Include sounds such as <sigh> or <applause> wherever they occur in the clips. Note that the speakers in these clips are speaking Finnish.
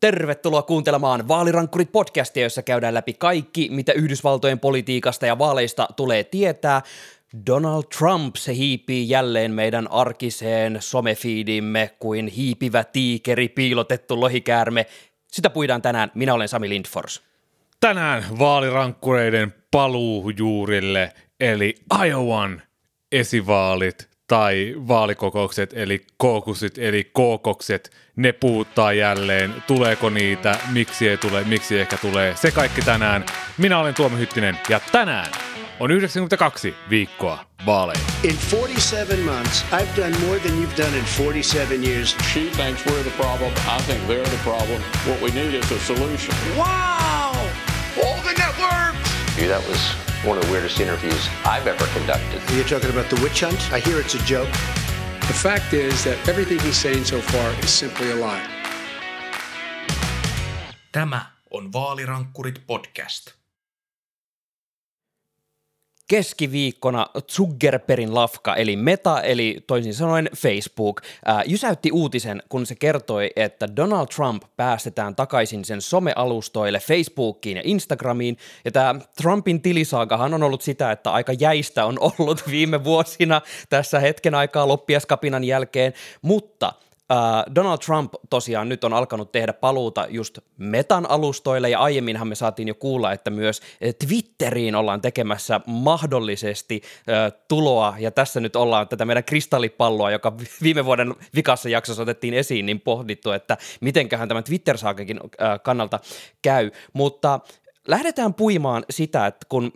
Tervetuloa kuuntelemaan Vaalirankkurit podcastia, jossa käydään läpi kaikki, mitä Yhdysvaltojen politiikasta ja vaaleista tulee tietää. Donald Trump se hiipii jälleen meidän arkiseen somefiidimme kuin hiipivä tiikeri, piilotettu lohikäärme. Sitä puidaan tänään. Minä olen Sami Lindfors. Tänään vaalirankkureiden paluu juurille, eli Iowan esivaalit tai vaalikokoukset, eli kookusit, eli kookokset, ne puuttaa jälleen. Tuleeko niitä, miksi ei tule, miksi ehkä tulee, se kaikki tänään. Minä olen Tuomo Hyttinen ja tänään on 92 viikkoa vaaleja. In 47 months, I've done more than you've done in 47 years. She thinks we're the problem. I think they're the problem. What we need is a solution. Wow! All the networks! That was one of the weirdest interviews I've ever conducted. You're talking about the witch hunt? I hear it's a joke. The fact is that everything he's saying so far is simply a lie. Tämä on Vaalirankkurit podcast. Keskiviikkona Zuckerbergin lafka, eli Meta, eli toisin sanoen Facebook, ää, jysäytti uutisen, kun se kertoi, että Donald Trump päästetään takaisin sen somealustoille Facebookiin ja Instagramiin. Ja tämä Trumpin tilisaagahan on ollut sitä, että aika jäistä on ollut <laughs> viime vuosina tässä hetken aikaa loppiaskapinan jälkeen, mutta – Donald Trump tosiaan nyt on alkanut tehdä paluuta just metan alustoille ja aiemminhan me saatiin jo kuulla, että myös Twitteriin ollaan tekemässä mahdollisesti uh, tuloa. Ja tässä nyt ollaan tätä meidän kristallipalloa, joka viime vuoden vikassa jaksossa otettiin esiin, niin pohdittu, että mitenköhän tämän Twitter-saakekin uh, kannalta käy, mutta lähdetään puimaan sitä, että kun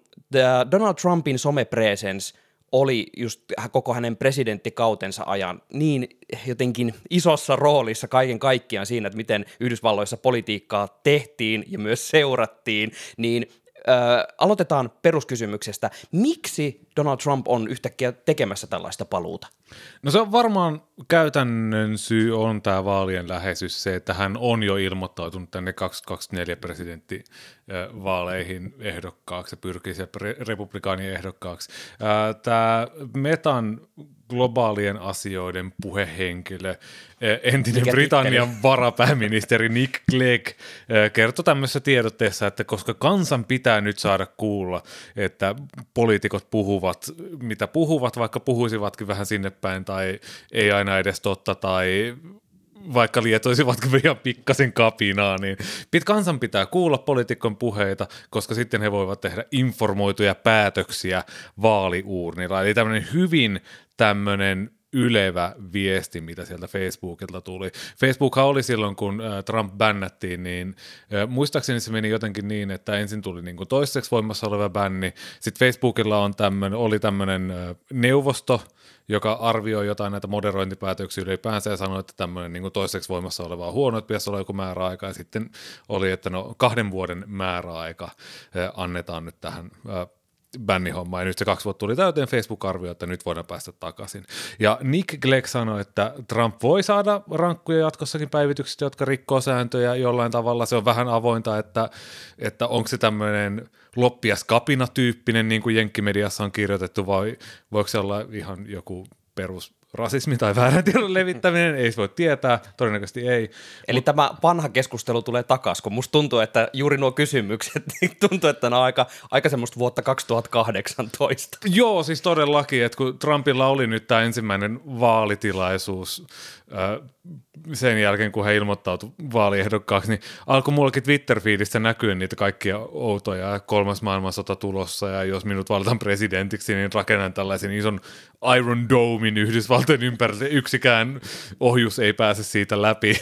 Donald Trumpin somepresence oli just koko hänen presidenttikautensa ajan niin jotenkin isossa roolissa kaiken kaikkiaan siinä, että miten Yhdysvalloissa politiikkaa tehtiin ja myös seurattiin, niin Ö, aloitetaan peruskysymyksestä. Miksi Donald Trump on yhtäkkiä tekemässä tällaista paluuta? No se on varmaan käytännön syy on tämä vaalien läheisyys se, että hän on jo ilmoittautunut tänne 2024 presidenttivaaleihin ehdokkaaksi ja pyrkii siellä republikaanien ehdokkaaksi. Tämä Metan globaalien asioiden puhehenkilö, entinen Mikä Britannian tikkeli? varapääministeri Nick Clegg kertoi tämmöisessä tiedotteessa, että koska kansan pitää nyt saada kuulla, että poliitikot puhuvat, mitä puhuvat, vaikka puhuisivatkin vähän sinne päin tai ei aina edes totta tai vaikka lietoisivatkin ihan pikkasen kapinaa, niin pit, kansan pitää kuulla poliitikon puheita, koska sitten he voivat tehdä informoituja päätöksiä vaaliuurnilla. Eli tämmöinen hyvin tämmöinen ylevä viesti, mitä sieltä Facebookilta tuli. Facebookhan oli silloin, kun Trump bännättiin, niin muistaakseni se meni jotenkin niin, että ensin tuli niin kuin toiseksi voimassa oleva bänni, sitten Facebookilla on tämmönen, oli tämmöinen neuvosto, joka arvioi jotain näitä moderointipäätöksiä ylipäänsä ja sanoi, että tämmöinen niin toiseksi voimassa oleva on huono, että pitäisi olla joku määräaika ja sitten oli, että no kahden vuoden määräaika annetaan nyt tähän bännihomma, ja nyt se kaksi vuotta tuli täyteen Facebook arvio, että nyt voidaan päästä takaisin. Ja Nick Clegg sanoi, että Trump voi saada rankkuja jatkossakin päivityksistä, jotka rikkoo sääntöjä jollain tavalla. Se on vähän avointa, että, että onko se tämmöinen loppias kapina-tyyppinen, niin kuin Jenkkimediassa on kirjoitettu, vai voiko se olla ihan joku perus rasismi tai väärän tiedon <laughs> levittäminen, ei voi tietää, todennäköisesti ei. Eli Mut, tämä vanha keskustelu tulee takaisin, kun musta tuntuu, että juuri nuo kysymykset, <laughs> niin tuntuu, että ne on aika, aika semmoista vuotta 2018. Joo, siis todellakin, että kun Trumpilla oli nyt tämä ensimmäinen vaalitilaisuus sen jälkeen, kun he ilmoittautuivat vaaliehdokkaaksi, niin alkoi mullakin Twitter-fiidistä näkyä niitä kaikkia outoja, kolmas maailmansota tulossa, ja jos minut valitaan presidentiksi, niin rakennan tällaisen ison Iron Domein Yhdysvaltojen ympärille. Yksikään ohjus ei pääse siitä läpi,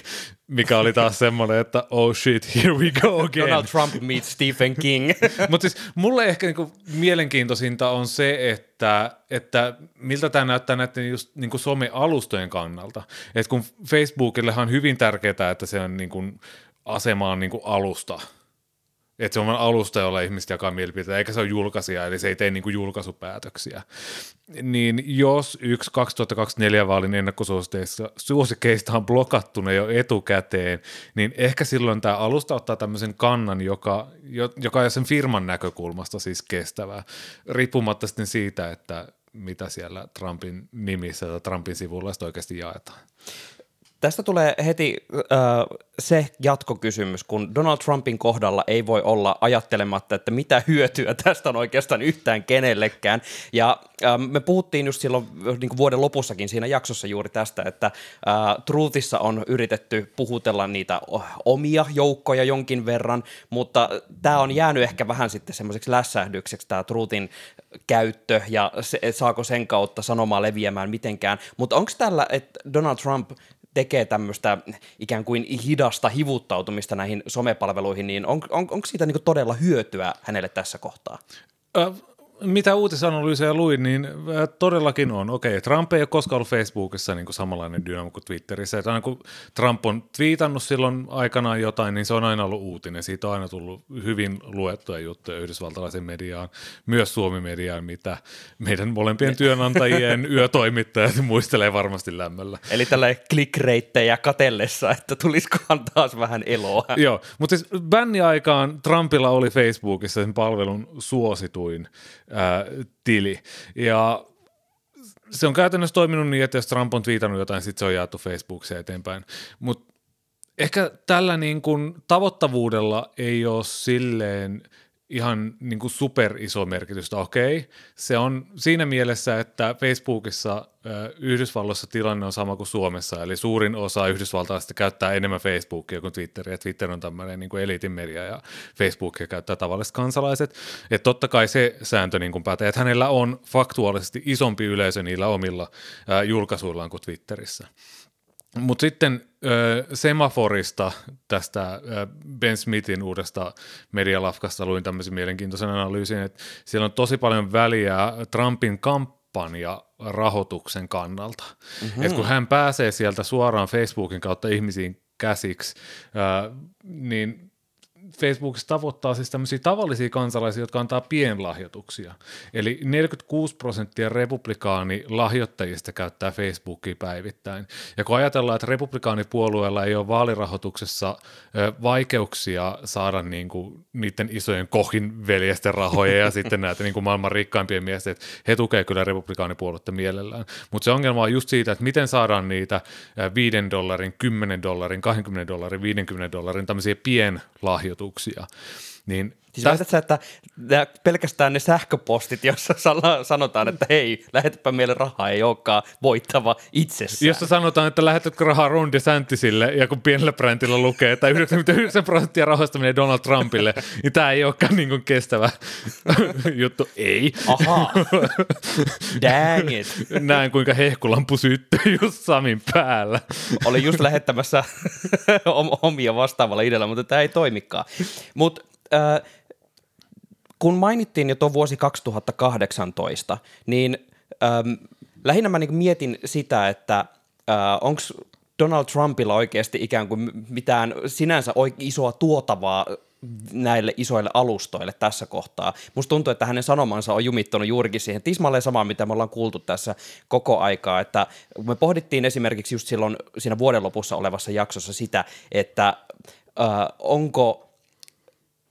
mikä oli taas semmoinen, että oh shit, here we go again. Donald Trump meets Stephen King. <laughs> Mutta siis mulle ehkä niinku mielenkiintoisinta on se, että, että miltä tämä näyttää näiden just niinku some-alustojen kannalta. Et kun Facebookillehan on hyvin tärkeää, että se on niinku, asema on niinku alusta – että se on alusta, jolla ihmiset jakaa mielipiteitä, eikä se ole julkaisija, eli se ei tee niin kuin julkaisupäätöksiä. Niin jos yksi 2024 vaalin ennakkosuosikeista on blokattuna jo etukäteen, niin ehkä silloin tämä alusta ottaa tämmöisen kannan, joka, joka on sen firman näkökulmasta siis kestävää, riippumatta sitten siitä, että mitä siellä Trumpin nimissä tai Trumpin sivulla oikeasti jaetaan Tästä tulee heti äh, se jatkokysymys, kun Donald Trumpin kohdalla ei voi olla ajattelematta, että mitä hyötyä tästä on oikeastaan yhtään kenellekään. Ja äh, me puhuttiin just silloin niin kuin vuoden lopussakin siinä jaksossa juuri tästä, että äh, Truthissa on yritetty puhutella niitä omia joukkoja jonkin verran, mutta tämä on jäänyt ehkä vähän sitten semmoiseksi lässähdykseksi tämä Truthin käyttö ja se, saako sen kautta sanomaa leviämään mitenkään. Mutta onko tällä, että Donald Trump tekee tämmöistä ikään kuin hidasta hivuttautumista näihin somepalveluihin, niin on, on, onko siitä niin todella hyötyä hänelle tässä kohtaa? Mitä uutisanalyyseja luin, niin äh, todellakin on. Okei, Trump ei ole koskaan ollut Facebookissa niin kuin samanlainen dynamo kuin Twitterissä. Että aina kun Trump on twiitannut silloin aikanaan jotain, niin se on aina ollut uutinen. Siitä on aina tullut hyvin luettuja juttuja yhdysvaltalaisen mediaan, myös Suomi-mediaan, mitä meidän molempien työnantajien <laughs> yötoimittajat muistelee varmasti lämmöllä. Eli tällä clickreittejä katellessa, että tulisikohan taas vähän eloa. <laughs> Joo, mutta siis bänniaikaan Trumpilla oli Facebookissa sen palvelun suosituin tili. Ja se on käytännössä toiminut niin, että jos Trump on twiitannut jotain, sitten se on jaettu Facebookissa eteenpäin. Mutta ehkä tällä niin kun tavoittavuudella ei ole silleen ihan niin kuin super iso merkitystä. Okei, se on siinä mielessä, että Facebookissa Yhdysvalloissa tilanne on sama kuin Suomessa, eli suurin osa yhdysvaltalaisista käyttää enemmän Facebookia kuin Twitteriä. Twitter on tämmöinen niin kuin elitin media ja Facebookia käyttää tavalliset kansalaiset. Että totta kai se sääntö niin kuin pätee, että hänellä on faktuaalisesti isompi yleisö niillä omilla julkaisuillaan kuin Twitterissä. Mutta sitten ö, semaforista, tästä ö, Ben Smithin uudesta medialafkasta luin tämmöisen mielenkiintoisen analyysin, että siellä on tosi paljon väliä Trumpin kampanja rahoituksen kannalta. Mm-hmm. Et kun hän pääsee sieltä suoraan Facebookin kautta ihmisiin käsiksi, ö, niin Facebookissa tavoittaa siis tämmöisiä tavallisia kansalaisia, jotka antaa pienlahjoituksia. Eli 46 prosenttia republikaanilahjoittajista käyttää Facebookia päivittäin. Ja kun ajatellaan, että republikaanipuolueella ei ole vaalirahoituksessa vaikeuksia saada niin kuin niiden isojen kohin veljesten rahoja ja sitten näitä niin kuin maailman rikkaimpien miesten, että he tukevat kyllä republikaanipuoluetta mielellään. Mutta se ongelma on just siitä, että miten saadaan niitä 5 dollarin, 10 dollarin, 20 dollarin, 50 dollarin tämmöisiä pienlahjoituksia ajatuksia. Niin Siis tästä... sä, että pelkästään ne sähköpostit, jossa sanotaan, että hei, lähetäpä meille rahaa, ei olekaan voittava itsessään. Jossa sanotaan, että lähetätkö rahaa Ron DeSantisille, ja kun pienellä brändillä lukee, että 99 prosenttia rahoista menee Donald Trumpille, niin tämä ei olekaan niin kuin kestävä <laughs> juttu. Ei. Aha. Dang it. Näen, kuinka hehkulampu syttyy just Samin päällä. Olin just lähettämässä <laughs> omia vastaavalla idealla, mutta tämä ei toimikaan. Mutta äh, kun mainittiin jo tuo vuosi 2018, niin ähm, lähinnä mä niin mietin sitä, että äh, onko Donald Trumpilla oikeasti ikään kuin mitään sinänsä isoa tuotavaa näille isoille alustoille tässä kohtaa. Musta tuntuu, että hänen sanomansa on jumittunut juurikin siihen tismalleen samaan, mitä me ollaan kuultu tässä koko aikaa, että me pohdittiin esimerkiksi just silloin siinä vuoden lopussa olevassa jaksossa sitä, että äh, onko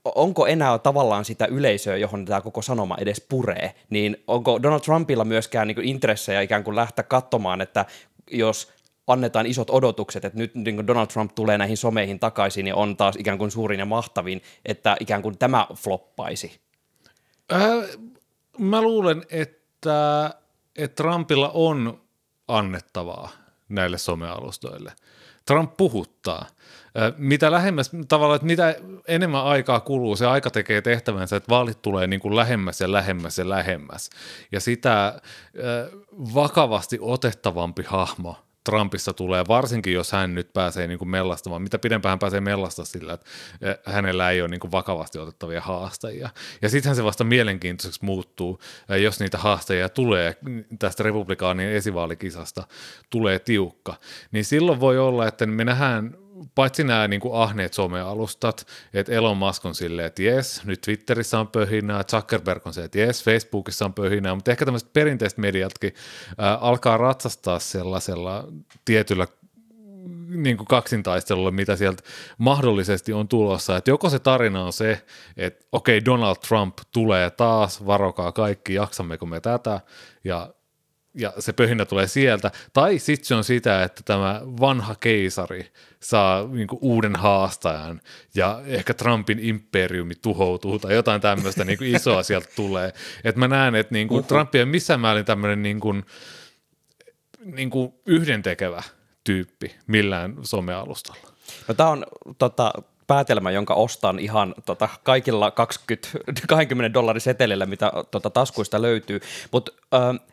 onko enää tavallaan sitä yleisöä, johon tämä koko sanoma edes puree, niin onko Donald Trumpilla myöskään niin intressejä ikään kuin lähteä katsomaan, että jos annetaan isot odotukset, että nyt niin Donald Trump tulee näihin someihin takaisin ja on taas ikään kuin suurin ja mahtavin, että ikään kuin tämä floppaisi? Äh, mä luulen, että, että Trumpilla on annettavaa näille somealustoille. Trump puhuttaa – mitä lähemmäs, tavallaan, että mitä enemmän aikaa kuluu, se aika tekee tehtävänsä, että vaalit tulee niin kuin lähemmäs ja lähemmäs ja lähemmäs. Ja sitä vakavasti otettavampi hahmo Trumpissa tulee, varsinkin jos hän nyt pääsee niin kuin mellastamaan. Mitä pidempään hän pääsee mellasta sillä, että hänellä ei ole niin kuin vakavasti otettavia haastajia. Ja sittenhän se vasta mielenkiintoiseksi muuttuu, jos niitä haastajia tulee tästä republikaanien esivaalikisasta, tulee tiukka. Niin silloin voi olla, että me nähdään paitsi nämä niin kuin ahneet somealustat, että Elon Musk on silleen, että jes, nyt Twitterissä on pöhinää, Zuckerberg on se, että jes, Facebookissa on pöhinää, mutta ehkä tämmöiset perinteiset mediatkin ää, alkaa ratsastaa sellaisella tietyllä niin kuin kaksintaistelulla, mitä sieltä mahdollisesti on tulossa. Että joko se tarina on se, että okei, Donald Trump tulee taas, varokaa kaikki, jaksammeko me tätä, ja ja se pöhinä tulee sieltä, tai sitten se on sitä, että tämä vanha keisari saa niin kuin uuden haastajan, ja ehkä Trumpin imperiumi tuhoutuu, tai jotain tämmöistä niin kuin isoa sieltä tulee. Et mä näen, että niin kuin Trump ei missään määrin tämmöinen niin kuin, niin kuin yhdentekevä tyyppi millään somealustalla. No, tämä on tota, päätelmä, jonka ostan ihan tota, kaikilla 20, 20 <laughs> dollarin setelillä, mitä tota, taskuista löytyy. Mutta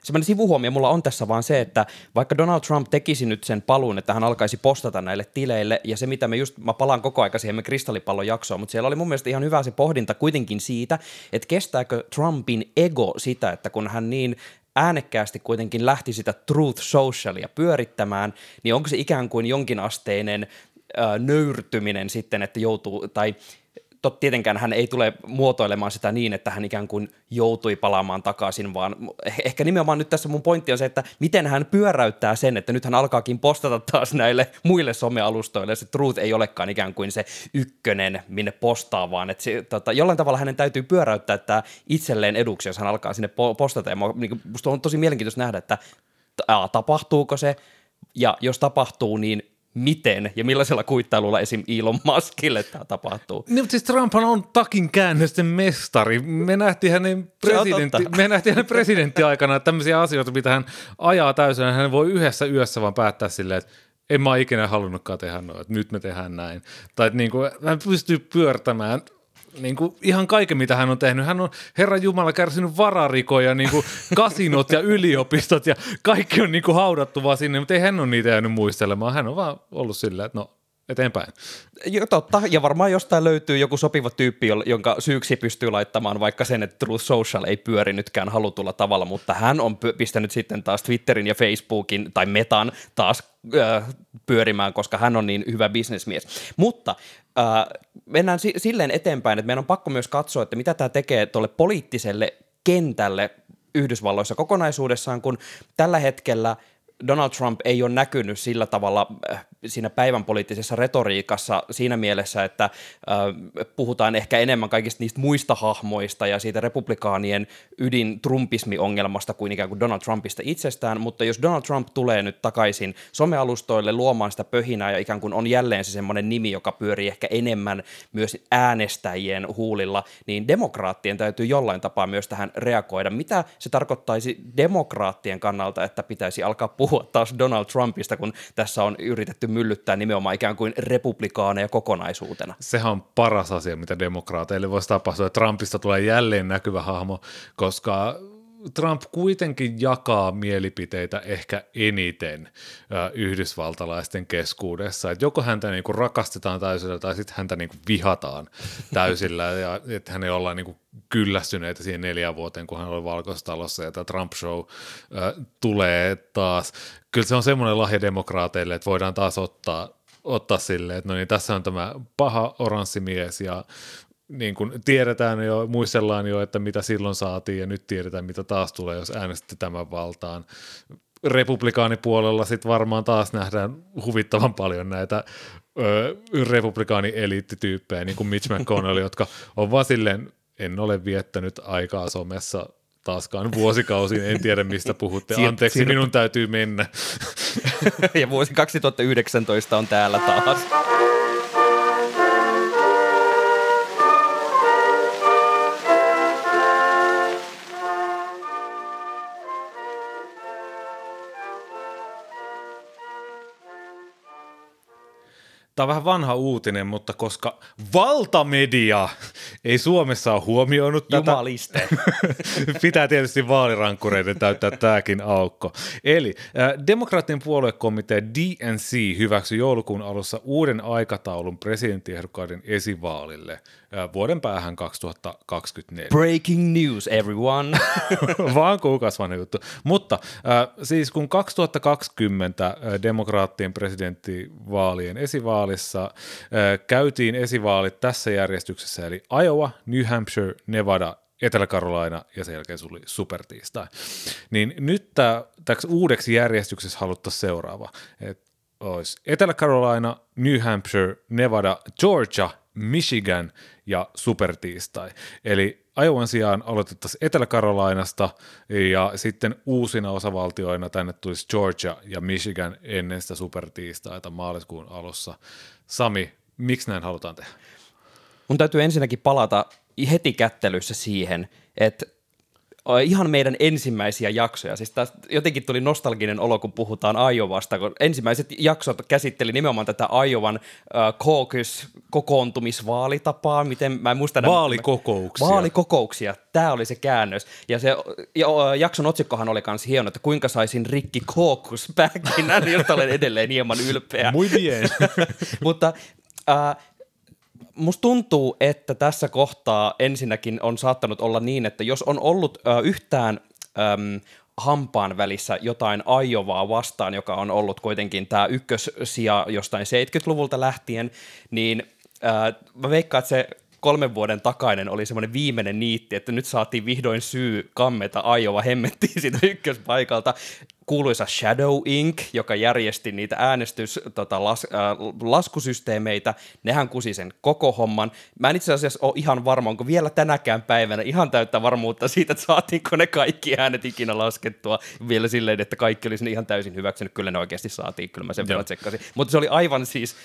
semmoinen sivuhuomio mulla on tässä vaan se, että vaikka Donald Trump tekisi nyt sen paluun, että hän alkaisi postata näille tileille, ja se mitä me just, mä palaan koko ajan siihen me kristallipallon jaksoon, mutta siellä oli mun mielestä ihan hyvä se pohdinta kuitenkin siitä, että kestääkö Trumpin ego sitä, että kun hän niin äänekkäästi kuitenkin lähti sitä Truth Socialia pyörittämään, niin onko se ikään kuin jonkinasteinen nöyrtyminen sitten, että joutuu, tai tot, tietenkään hän ei tule muotoilemaan sitä niin, että hän ikään kuin joutui palaamaan takaisin, vaan ehkä nimenomaan nyt tässä mun pointti on se, että miten hän pyöräyttää sen, että nyt hän alkaakin postata taas näille muille somealustoille, se Truth ei olekaan ikään kuin se ykkönen, minne postaa, vaan että se, tota, jollain tavalla hänen täytyy pyöräyttää tämä itselleen eduksi, jos hän alkaa sinne postata, ja niin, musta on tosi mielenkiintoista nähdä, että tapahtuuko se, ja jos tapahtuu, niin miten ja millaisella kuittailulla esim. Elon Muskille tämä tapahtuu. Niin, mutta siis Trump on takin käännösten mestari. Me nähtiin hänen, presidentti, me nähtiin hänen presidenttiaikana tämmöisiä asioita, mitä hän ajaa täysin. Hän voi yhdessä yössä vaan päättää silleen, että en mä ikinä halunnutkaan tehdä noin, että nyt me tehdään näin. Tai että niin kuin, hän pystyy pyörtämään niin kuin ihan kaiken, mitä hän on tehnyt. Hän on Herran Jumala kärsinyt vararikoja, niin kuin kasinot ja yliopistot ja kaikki on niin kuin haudattu vaan sinne, mutta ei hän ole niitä jäänyt muistelemaan. Hän on vaan ollut silleen, että no eteenpäin. Jo, totta, ja varmaan jostain löytyy joku sopiva tyyppi, jonka syyksi pystyy laittamaan vaikka sen, että Truth Social ei pyöri nytkään halutulla tavalla, mutta hän on pistänyt sitten taas Twitterin ja Facebookin tai Metan taas äh, pyörimään, koska hän on niin hyvä bisnesmies. Mutta äh, mennään si- silleen eteenpäin, että meidän on pakko myös katsoa, että mitä tämä tekee tuolle poliittiselle kentälle Yhdysvalloissa kokonaisuudessaan, kun tällä hetkellä – Donald Trump ei ole näkynyt sillä tavalla äh, siinä päivän poliittisessa retoriikassa siinä mielessä, että äh, puhutaan ehkä enemmän kaikista niistä muista hahmoista ja siitä republikaanien ydin Trumpismi-ongelmasta kuin ikään kuin Donald Trumpista itsestään, mutta jos Donald Trump tulee nyt takaisin somealustoille luomaan sitä pöhinää ja ikään kuin on jälleen se semmoinen nimi, joka pyörii ehkä enemmän myös äänestäjien huulilla, niin demokraattien täytyy jollain tapaa myös tähän reagoida. Mitä se tarkoittaisi demokraattien kannalta, että pitäisi alkaa puhua puhua taas Donald Trumpista, kun tässä on yritetty myllyttää nimenomaan ikään kuin republikaaneja kokonaisuutena. Sehän on paras asia, mitä demokraateille voisi tapahtua, Trumpista tulee jälleen näkyvä hahmo, koska Trump kuitenkin jakaa mielipiteitä ehkä eniten ä, yhdysvaltalaisten keskuudessa. Et joko häntä niinku rakastetaan täysillä tai sitten häntä niinku vihataan <laughs> täysillä ja että hän ei olla niinku kyllästyneitä siihen neljän vuoteen, kun hän oli valkoistalossa ja tämä Trump Show tulee taas. Kyllä se on semmoinen lahja demokraateille, että voidaan taas ottaa ottaa silleen, että no niin, tässä on tämä paha oranssi mies ja niin kuin tiedetään jo, muistellaan jo, että mitä silloin saatiin ja nyt tiedetään, mitä taas tulee, jos äänestätte tämän valtaan. Republikaanipuolella sitten varmaan taas nähdään huvittavan paljon näitä ö, republikaani-eliittityyppejä, niin kuin Mitch McConnell, jotka on vaan silleen, en ole viettänyt aikaa somessa taaskaan vuosikausiin, en tiedä mistä puhutte, anteeksi, minun täytyy mennä. <laughs> ja vuosi 2019 on täällä taas. Tämä on vähän vanha uutinen, mutta koska valtamedia ei Suomessa ole huomioinut tätä, Jumaliste. <laughs> pitää tietysti vaalirankkureiden täyttää tämäkin aukko. Eli äh, demokraattien puoluekomitea DNC hyväksyi joulukuun alussa uuden aikataulun presidenttiehdokkaiden esivaalille äh, vuoden päähän 2024. Breaking news, everyone. <laughs> Vaan kuukausi vanha juttu. Mutta äh, siis kun 2020 äh, demokraattien presidenttivaalien esivaalissa äh, käytiin esivaalit tässä järjestyksessä, eli Iowa, New Hampshire, Nevada, Etelä-Carolina ja sen jälkeen suli supertiistai. Niin nyt täksi uudeksi järjestyksessä haluttaisiin seuraava, että olisi Etelä-Carolina, New Hampshire, Nevada, Georgia, Michigan ja supertiistai. Eli Iowan sijaan aloitettaisiin Etelä-Karolainasta ja sitten uusina osavaltioina tänne tulisi Georgia ja Michigan ennen sitä supertiistaita maaliskuun alussa. Sami, miksi näin halutaan tehdä? Mun täytyy ensinnäkin palata heti kättelyssä siihen, että ihan meidän ensimmäisiä jaksoja. Siis tästä jotenkin tuli nostalginen olo, kun puhutaan Iowasta, kun ensimmäiset jaksot käsitteli nimenomaan tätä Iowan caucus kokoontumisvaalitapaa, miten mä en muista... Vaalikokouksia. Vaalikokouksia, tämä oli se käännös. Ja se ja, jakson otsikkohan oli myös hieno, että kuinka saisin rikki caucus <laughs> pähkinän, josta olen edelleen hieman ylpeä. Muy bien. <laughs> Mutta uh, musta tuntuu, että tässä kohtaa ensinnäkin on saattanut olla niin, että jos on ollut ö, yhtään äm, hampaan välissä jotain Aiovaa vastaan, joka on ollut kuitenkin tämä ykkössija jostain 70-luvulta lähtien, niin äh, mä veikkaan, että se kolmen vuoden takainen oli semmoinen viimeinen niitti, että nyt saatiin vihdoin syy kammeta Aiova hemmettiin siitä ykköspaikalta. Kuuluisa Shadow Inc., joka järjesti niitä äänestys tota, las, äh, laskusysteemeitä, nehän kusi sen koko homman. Mä en itse asiassa ole ihan varma, onko vielä tänäkään päivänä ihan täyttä varmuutta siitä, että saatiinko ne kaikki äänet ikinä laskettua vielä silleen, että kaikki olisi ihan täysin hyväksynyt. Kyllä ne oikeasti saatiin, kyllä mä sen verran tsekkasin. Mutta se oli aivan siis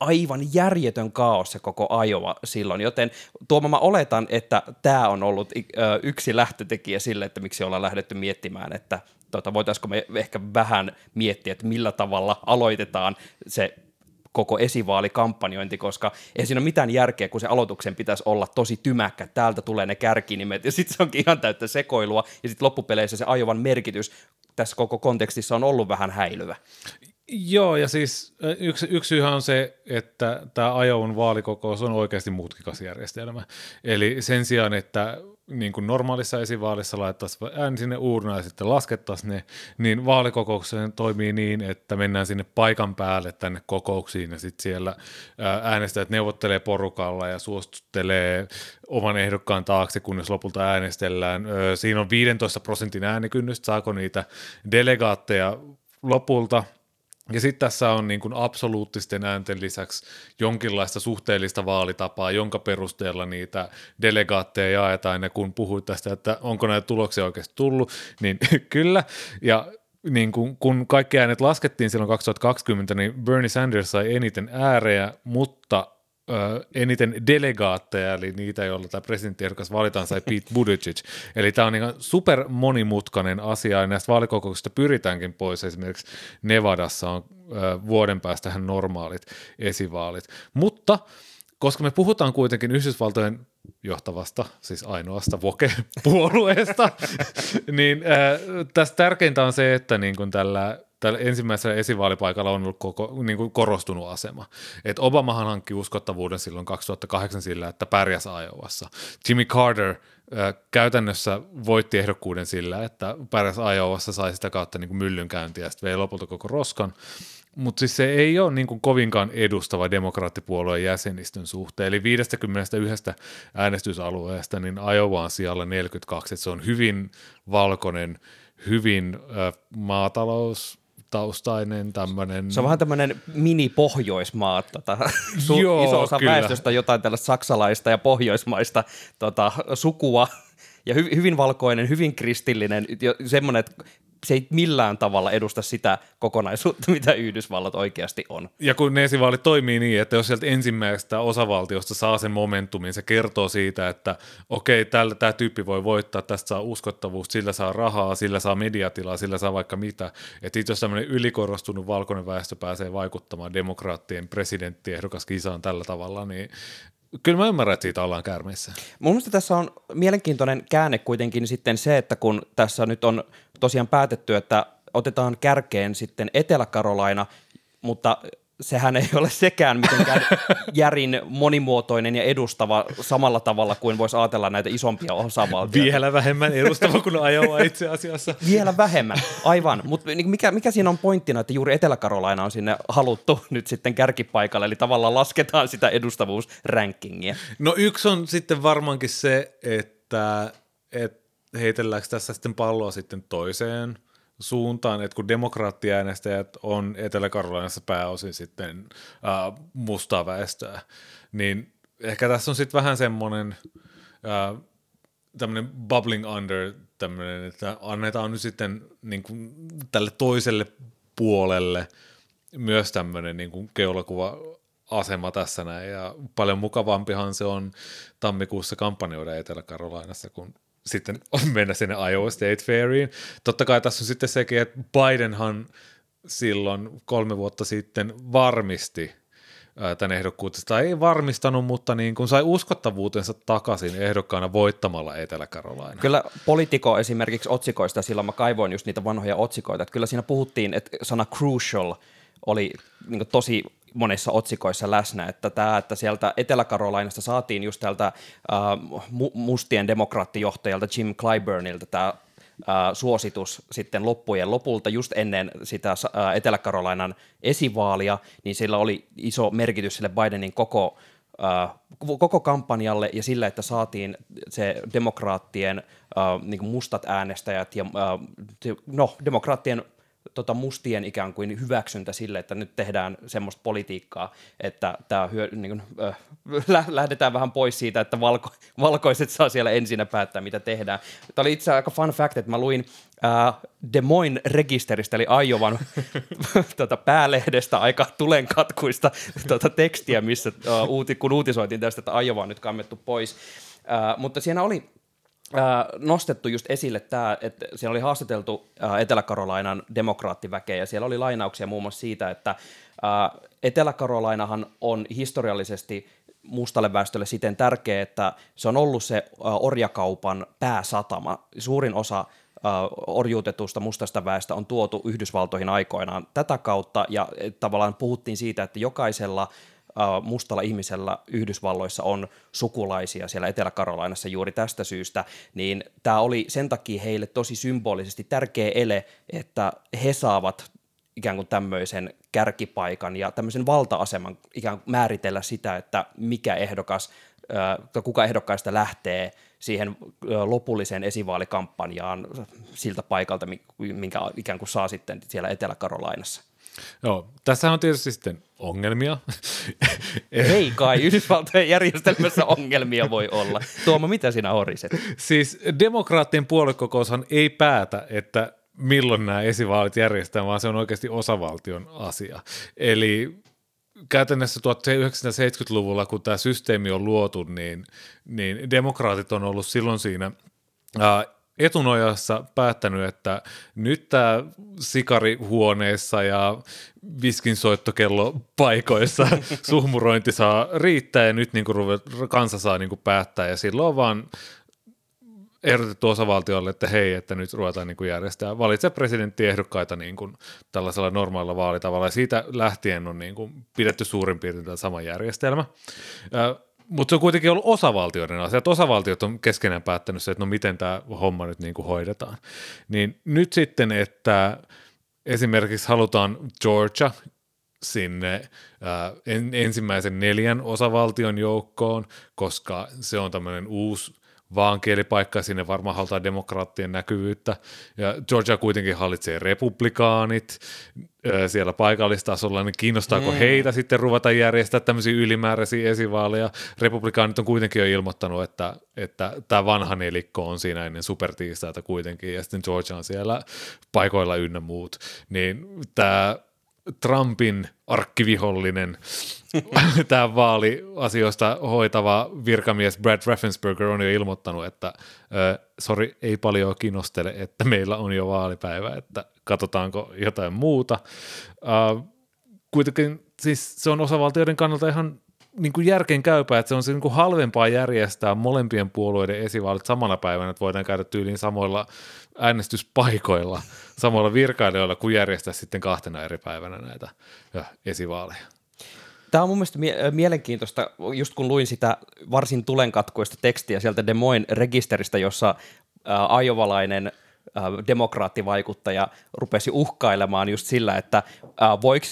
aivan järjetön kaos se koko ajoa silloin, joten Tuoma mä oletan, että tämä on ollut ö, yksi lähtötekijä sille, että miksi ollaan lähdetty miettimään, että tota, voitaisiko me ehkä vähän miettiä, että millä tavalla aloitetaan se koko esivaalikampanjointi, koska ei siinä ole mitään järkeä, kun se aloituksen pitäisi olla tosi tymäkkä, täältä tulee ne kärkinimet, ja sitten se onkin ihan täyttä sekoilua, ja sitten loppupeleissä se ajovan merkitys tässä koko kontekstissa on ollut vähän häilyvä. Joo, ja siis yksi, yksi syyhän on se, että tämä ajoun vaalikokous on oikeasti mutkikas järjestelmä. Eli sen sijaan, että niin kuin normaalissa esivaalissa laittaisiin ääni sinne uurnaan ja sitten laskettaisiin ne, niin vaalikokoukseen toimii niin, että mennään sinne paikan päälle tänne kokouksiin ja sitten siellä äänestäjät neuvottelee porukalla ja suostuttelee oman ehdokkaan taakse, kunnes lopulta äänestellään. Siinä on 15 prosentin äänikynnys, saako niitä delegaatteja lopulta – ja sitten tässä on niin kuin absoluuttisten äänten lisäksi jonkinlaista suhteellista vaalitapaa, jonka perusteella niitä delegaatteja jaetaan. Ja kun puhuit tästä, että onko näitä tuloksia oikeasti tullut, niin <laughs> kyllä. Ja niin kun, kun kaikki äänet laskettiin silloin 2020, niin Bernie Sanders sai eniten äärejä, mutta eniten delegaatteja, eli niitä, joilla tämä presidenttiehdokas valitaan, sai Pete Buttigieg. Eli tämä on ihan super monimutkainen asia, ja näistä vaalikokouksista pyritäänkin pois. Esimerkiksi Nevadassa on vuoden päästähän normaalit esivaalit. Mutta koska me puhutaan kuitenkin Yhdysvaltojen johtavasta, siis ainoasta Voke-puolueesta, <laughs> niin äh, tässä tärkeintä on se, että niin kun tällä tällä ensimmäisellä esivaalipaikalla on ollut koko, niin kuin korostunut asema. Et Obamahan hankki uskottavuuden silloin 2008 sillä, että pärjäs Iowassa. Jimmy Carter äh, käytännössä voitti ehdokkuuden sillä, että pärjäs Iowassa, sai sitä kautta niin kuin myllynkäyntiä ja sitten vei lopulta koko roskan. Mutta siis se ei ole niin kuin kovinkaan edustava demokraattipuolueen jäsenistön suhteen. Eli 51 äänestysalueesta niin Iowa on siellä 42, että se on hyvin valkoinen, hyvin äh, maatalous, taustainen tämmöinen. Se on vähän tämmöinen mini-pohjoismaa, tota, <laughs> su- Joo, iso osa kyllä. väestöstä jotain tällaista saksalaista ja pohjoismaista tota, sukua, ja hy- hyvin valkoinen, hyvin kristillinen, semmoinen, että se ei millään tavalla edusta sitä kokonaisuutta, <laughs> mitä Yhdysvallat oikeasti on. Ja kun ne esivaalit toimii niin, että jos sieltä ensimmäisestä osavaltiosta saa sen momentumin, se kertoo siitä, että okei, tällä tämä tyyppi voi voittaa, tästä saa uskottavuus, sillä saa rahaa, sillä saa mediatilaa, sillä saa vaikka mitä. Että itse jos tämmöinen ylikorostunut valkoinen väestö pääsee vaikuttamaan demokraattien presidenttiehdokas kisaan tällä tavalla, niin kyllä mä ymmärrän, että siitä ollaan käärmeissä. Mun mielestä tässä on mielenkiintoinen käänne kuitenkin sitten se, että kun tässä nyt on tosiaan päätetty, että otetaan kärkeen sitten Etelä-Karolaina, mutta sehän ei ole sekään mitenkään <laughs> järin monimuotoinen ja edustava samalla tavalla kuin voisi ajatella näitä isompia osavaltioita. Vielä vähemmän edustava kuin Iowa itse asiassa. <laughs> Vielä vähemmän, aivan. Mutta mikä, mikä siinä on pointtina, että juuri Etelä-Karolaina on sinne haluttu nyt sitten kärkipaikalle, eli tavallaan lasketaan sitä edustavuusrankingia. No yksi on sitten varmaankin se, että, että heitelläänkö tässä sitten palloa sitten toiseen suuntaan, että kun demokraattiäänestäjät on Etelä-Karolainassa pääosin sitten äh, mustaa väestöä, niin ehkä tässä on sitten vähän semmoinen äh, tämmöinen bubbling under, tämmöinen, että annetaan nyt sitten niin kuin, tälle toiselle puolelle myös tämmöinen niin kuin keulakuva asema tässä näin, ja paljon mukavampihan se on tammikuussa kampanjoida Etelä-Karolainassa, kun sitten <laughs> mennä sinne Iowa State Fairiin. Totta kai tässä on sitten sekin, että Bidenhan silloin kolme vuotta sitten varmisti tämän ehdokkuutesta. Ei varmistanut, mutta niin kuin sai uskottavuutensa takaisin ehdokkaana voittamalla Etelä-Karolaina. Kyllä politiko esimerkiksi otsikoista, silloin mä kaivoin just niitä vanhoja otsikoita, että kyllä siinä puhuttiin, että sana crucial oli niin tosi monissa otsikoissa läsnä, että, tämä, että sieltä Etelä-Karolainasta saatiin just tältä äh, mustien demokraattijohtajalta Jim Clyburnilta tämä suositus sitten loppujen lopulta just ennen sitä Etelä-Karolainan esivaalia, niin sillä oli iso merkitys sille Bidenin koko koko kampanjalle ja sillä, että saatiin se demokraattien niin mustat äänestäjät ja no, demokraattien tota mustien ikään kuin hyväksyntä sille, että nyt tehdään semmoista politiikkaa, että tämä hyö, niin kuin, <laughs> äh, lähdetään vähän pois siitä, että valko, <laughs> valkoiset saa siellä ensin päättää, mitä tehdään. Tämä oli itse aika fun fact, että mä luin äh, Des Moines rekisteristä, eli Aiovan <laughs> tota, päälehdestä aika tulenkatkuista tota, tekstiä, missä äh, uuti, kun uutisoitiin tästä, että Aiova on nyt kammettu pois. Äh, mutta siinä oli nostettu just esille tämä, että siellä oli haastateltu Etelä-Karolainan demokraattiväkeä ja siellä oli lainauksia muun muassa siitä, että Etelä-Karolainahan on historiallisesti mustalle väestölle siten tärkeä, että se on ollut se orjakaupan pääsatama. Suurin osa orjuutetusta mustasta väestä on tuotu Yhdysvaltoihin aikoinaan tätä kautta, ja tavallaan puhuttiin siitä, että jokaisella mustalla ihmisellä Yhdysvalloissa on sukulaisia siellä Etelä-Karolainassa juuri tästä syystä, niin tämä oli sen takia heille tosi symbolisesti tärkeä ele, että he saavat ikään kuin tämmöisen kärkipaikan ja tämmöisen valta-aseman ikään kuin määritellä sitä, että mikä ehdokas, kuka ehdokkaista lähtee siihen lopulliseen esivaalikampanjaan siltä paikalta, minkä ikään kuin saa sitten siellä Etelä-Karolainassa. Joo, tässä on tietysti sitten ongelmia. <laughs> Ei kai, Yhdysvaltojen järjestelmässä ongelmia voi olla. Tuomo, mitä sinä horiset? Siis demokraattien puoluekokoushan ei päätä, että milloin nämä esivaalit järjestetään, vaan se on oikeasti osavaltion asia. Eli käytännössä 1970-luvulla, kun tämä systeemi on luotu, niin, niin demokraatit on ollut silloin siinä etunojassa päättänyt, että nyt tämä sikarihuoneessa ja viskinsoittokello paikoissa <laughs> suhmurointi saa riittää ja nyt niin kuin kansa saa niin kuin päättää ja silloin vaan ehdotettu osavaltiolle, että hei, että nyt ruvetaan niin kuin järjestää, valitse presidenttiehdokkaita niin tällaisella normaalilla vaalitavalla ja siitä lähtien on niin kuin pidetty suurin piirtein sama järjestelmä. Mutta se on kuitenkin ollut osavaltioiden asia, että osavaltiot on keskenään päättänyt se, että no miten tämä homma nyt niin kuin hoidetaan. Niin nyt sitten, että esimerkiksi halutaan Georgia sinne ää, en, ensimmäisen neljän osavaltion joukkoon, koska se on tämmöinen uusi vaan kielipaikka, sinne varmaan halutaan demokraattien näkyvyyttä. Ja Georgia kuitenkin hallitsee republikaanit siellä paikallistasolla, niin kiinnostaako mm. heitä sitten ruveta järjestää tämmöisiä ylimääräisiä esivaaleja. Republikaanit on kuitenkin jo ilmoittanut, että, että tämä vanha nelikko on siinä ennen supertiistaita kuitenkin, ja sitten Georgia on siellä paikoilla ynnä muut. Niin tämä Trumpin arkkivihollinen, <laughs> tämä vaaliasioista hoitava virkamies Brad Raffensperger on jo ilmoittanut, että sori, ei paljon kiinnostele, että meillä on jo vaalipäivä, että katsotaanko jotain muuta. Äh, kuitenkin siis se on osavaltioiden kannalta ihan niin kuin järkeen käypää, että se on se niin kuin halvempaa järjestää molempien puolueiden esivaalit samana päivänä, että voidaan käydä tyyliin samoilla äänestyspaikoilla samoilla virkailijoilla kuin järjestää sitten kahtena eri päivänä näitä esivaaleja. Tämä on mun mielestä mie- mielenkiintoista, just kun luin sitä varsin tulenkatkoista tekstiä sieltä Des Moines rekisteristä, jossa ajovalainen demokraattivaikuttaja rupesi uhkailemaan just sillä, että voiko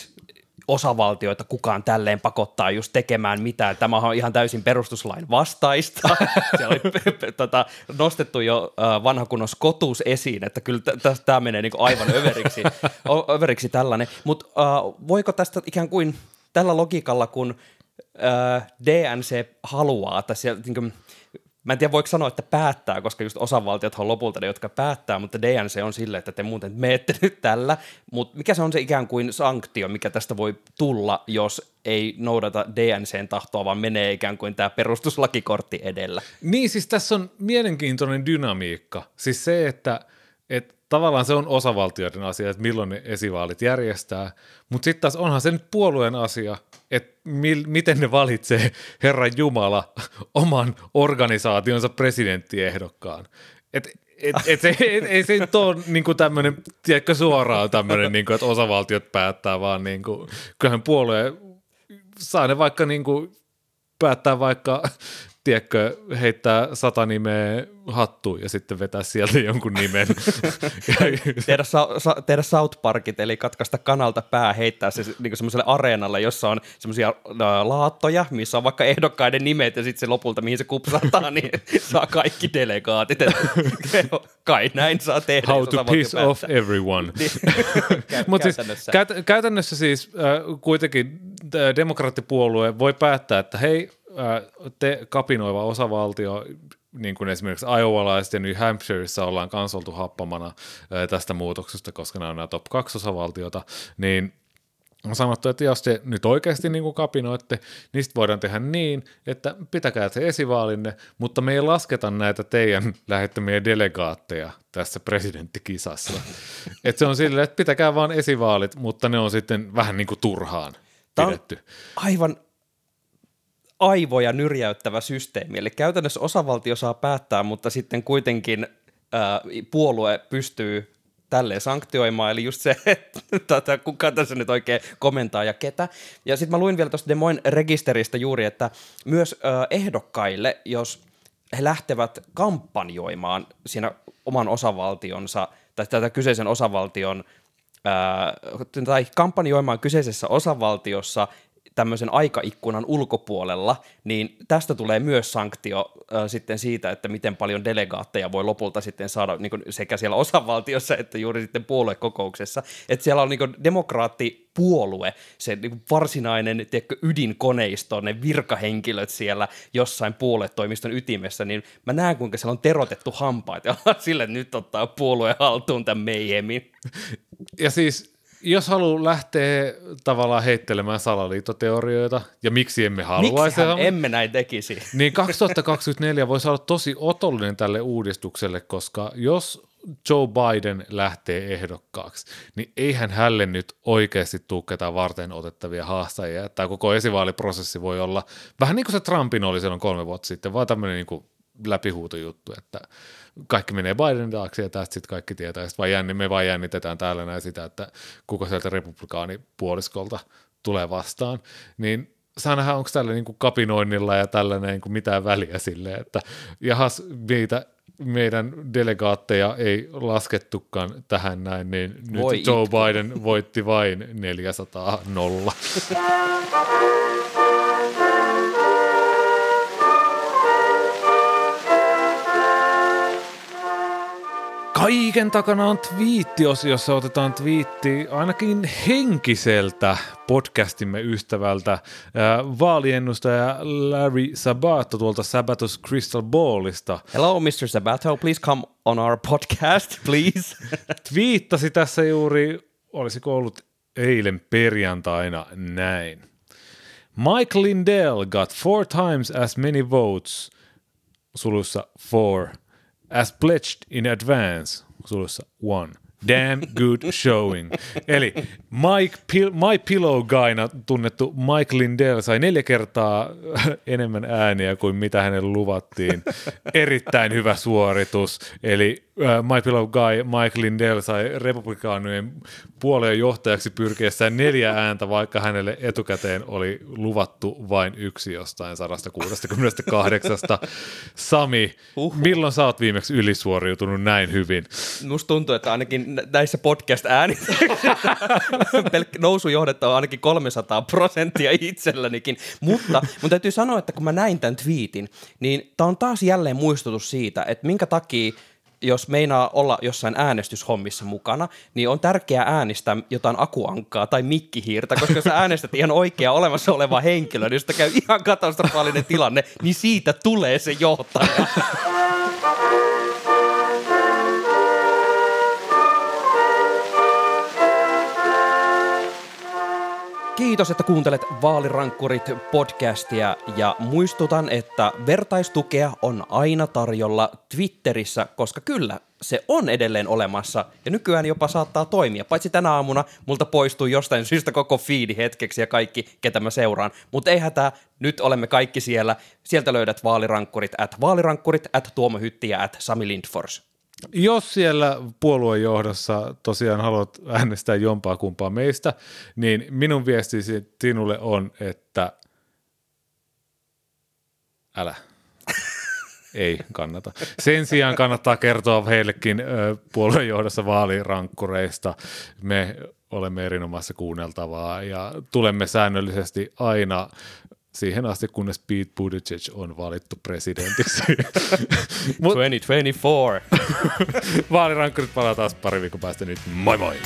osavaltioita kukaan tälleen pakottaa just tekemään mitään. Tämä on ihan täysin perustuslain vastaista. <laughs> Siellä oli tota, nostettu jo uh, vanha kunnon skotus esiin, että kyllä tämä menee niinku aivan överiksi, överiksi tällainen. Mutta uh, voiko tästä ikään kuin tällä logiikalla, kun äh, DNC haluaa, että siellä, niin kuin, mä en tiedä voiko sanoa, että päättää, koska just osavaltiot on lopulta ne, jotka päättää, mutta DNC on silleen, että te muuten meette nyt tällä, mutta mikä se on se ikään kuin sanktio, mikä tästä voi tulla, jos ei noudata DNCn tahtoa, vaan menee ikään kuin tämä perustuslakikortti edellä. Niin, siis tässä on mielenkiintoinen dynamiikka. Siis se, että, että tavallaan se on osavaltioiden asia, että milloin ne esivaalit järjestää, mutta sitten taas onhan se nyt puolueen asia, että mil, miten ne valitsee Herran Jumala oman organisaationsa presidenttiehdokkaan. Et, et, et se, et, ei se nyt ole niinku tämmöinen, tiedätkö, suoraan tämmöinen, niinku, että osavaltiot päättää, vaan niinku, kyllähän puolue saa ne vaikka niinku, päättää vaikka tiedätkö, heittää sata nimeä hattuun ja sitten vetää sieltä jonkun nimen. <laughs> tehdä, sa- sa- tehdä South Parkit, eli katkaista kanalta pää, heittää se niin semmoiselle areenalle, jossa on semmoisia laattoja, missä on vaikka ehdokkaiden nimet, ja sitten se lopulta, mihin se kupsataan, niin <laughs> saa kaikki delegaatit. <laughs> kai näin saa tehdä. How to piss päättää. off everyone. Niin. Mutta siis käytännössä. käytännössä siis äh, kuitenkin äh, demokraattipuolue voi päättää, että hei, te kapinoiva osavaltio, niin kuin esimerkiksi Iowa ja New Hampshireissa ollaan kansoltu happamana tästä muutoksesta, koska nämä on nämä top 2 osavaltiota, niin on sanottu, että jos te nyt oikeasti niin kuin kapinoitte, niin sitten voidaan tehdä niin, että pitäkää se esivaalinne, mutta me ei lasketa näitä teidän lähettämiä delegaatteja tässä presidenttikisassa. että se on silleen, että pitäkää vaan esivaalit, mutta ne on sitten vähän niin kuin turhaan pidetty. aivan aivoja nyrjäyttävä systeemi. Eli käytännössä osavaltio saa päättää, mutta sitten kuitenkin ää, puolue pystyy tälleen sanktioimaan, eli just se, <laughs> että tätä, kuka tässä nyt oikein komentaa ja ketä. Ja sitten mä luin vielä tuosta Demoin rekisteristä juuri, että myös ö, ehdokkaille, jos he lähtevät kampanjoimaan siinä oman osavaltionsa, tai tätä kyseisen osavaltion, ö, tai kampanjoimaan kyseisessä osavaltiossa tämmöisen aikaikkunan ulkopuolella, niin tästä tulee myös sanktio äh, sitten siitä, että miten paljon delegaatteja voi lopulta sitten saada niin kuin sekä siellä osavaltiossa että juuri sitten puoluekokouksessa. Että siellä on niin kuin demokraattipuolue, se niin kuin varsinainen tiedätkö, ydinkoneisto, ne virkahenkilöt siellä jossain puoluetoimiston ytimessä, niin mä näen kuinka siellä on terotettu hampaat <laughs> ja sille nyt ottaa puolue haltuun tämän meijemin. Ja siis jos haluaa lähteä tavallaan heittelemään salaliittoteorioita, ja miksi emme haluaisi... Miksi emme näin tekisi? <laughs> Niin 2024 voisi olla tosi otollinen tälle uudistukselle, koska jos Joe Biden lähtee ehdokkaaksi, niin eihän hälle nyt oikeasti tule ketään varten otettavia haastajia. Tämä koko esivaaliprosessi voi olla vähän niin kuin se Trumpin oli silloin kolme vuotta sitten, vaan tämmöinen niin kuin läpihuutojuttu, että kaikki menee Bidenin taakse ja tästä sitten kaikki tietää. Sitten vaan jänni, me vaan jännitetään täällä näin sitä, että kuka sieltä republikaanipuoliskolta tulee vastaan. Niin saa nähdä, onko tällä niin kuin kapinoinnilla ja tällainen niin kuin mitään väliä sille, että jahas meitä, meidän delegaatteja ei laskettukaan tähän näin, niin Voi nyt Joe itku. Biden voitti vain 400 nolla. <laughs> Kaiken takana on twiittiosiossa otetaan twiitti ainakin henkiseltä podcastimme ystävältä vaaliennustaja Larry Sabato tuolta Sabatos Crystal Ballista. Hello Mr. Sabato, please come on our podcast, please. <laughs> Twiittasi tässä juuri, olisiko ollut eilen perjantaina näin. Mike Lindell got four times as many votes, sulussa four, as pledged in advance, sulussa one. Damn good showing. <laughs> Eli Mike Pil- My Pillow Guyna tunnettu Mike Lindell sai neljä kertaa <laughs> enemmän ääniä kuin mitä hänelle luvattiin. Erittäin hyvä suoritus. Eli My Pillow Guy Mike Lindell sai republikaanien puolueen johtajaksi pyrkiessään neljä ääntä, vaikka hänelle etukäteen oli luvattu vain yksi jostain 168. Sami, Uhuh. milloin sä oot viimeksi ylisuoriutunut näin hyvin? Musta tuntuu, että ainakin näissä podcast-äänityksissä <laughs> nousu johdettava ainakin 300 prosenttia itsellänikin. Mutta mun täytyy sanoa, että kun mä näin tämän twiitin, niin tämä on taas jälleen muistutus siitä, että minkä takia jos meinaa olla jossain äänestyshommissa mukana, niin on tärkeää äänestää jotain akuankkaa tai mikkihiirtä, koska sä äänestät ihan oikea olemassa oleva henkilö, niin jos käy ihan katastrofaalinen tilanne, niin siitä tulee se johtaja. Kiitos, että kuuntelet Vaalirankkurit podcastia ja muistutan, että vertaistukea on aina tarjolla Twitterissä, koska kyllä se on edelleen olemassa ja nykyään jopa saattaa toimia. Paitsi tänä aamuna multa poistui jostain syystä koko fiidi hetkeksi ja kaikki, ketä mä seuraan. Mutta ei hätää, nyt olemme kaikki siellä. Sieltä löydät vaalirankkurit at vaalirankkurit at Tuomo Hytti ja at Sami Lindfors. Jos siellä puoluejohdossa tosiaan haluat äänestää jompaa kumpaa meistä, niin minun viestisi sinulle on, että älä. <laughs> Ei kannata. Sen sijaan kannattaa kertoa heillekin puoluejohdossa vaalirankkureista. Me olemme erinomaisessa kuunneltavaa ja tulemme säännöllisesti aina siihen asti, kunnes Pete Buttigieg on valittu presidentiksi. <laughs> Mut, 2024. <laughs> Vaalirankkurit palaa taas pari viikon päästä nyt. Moi moi!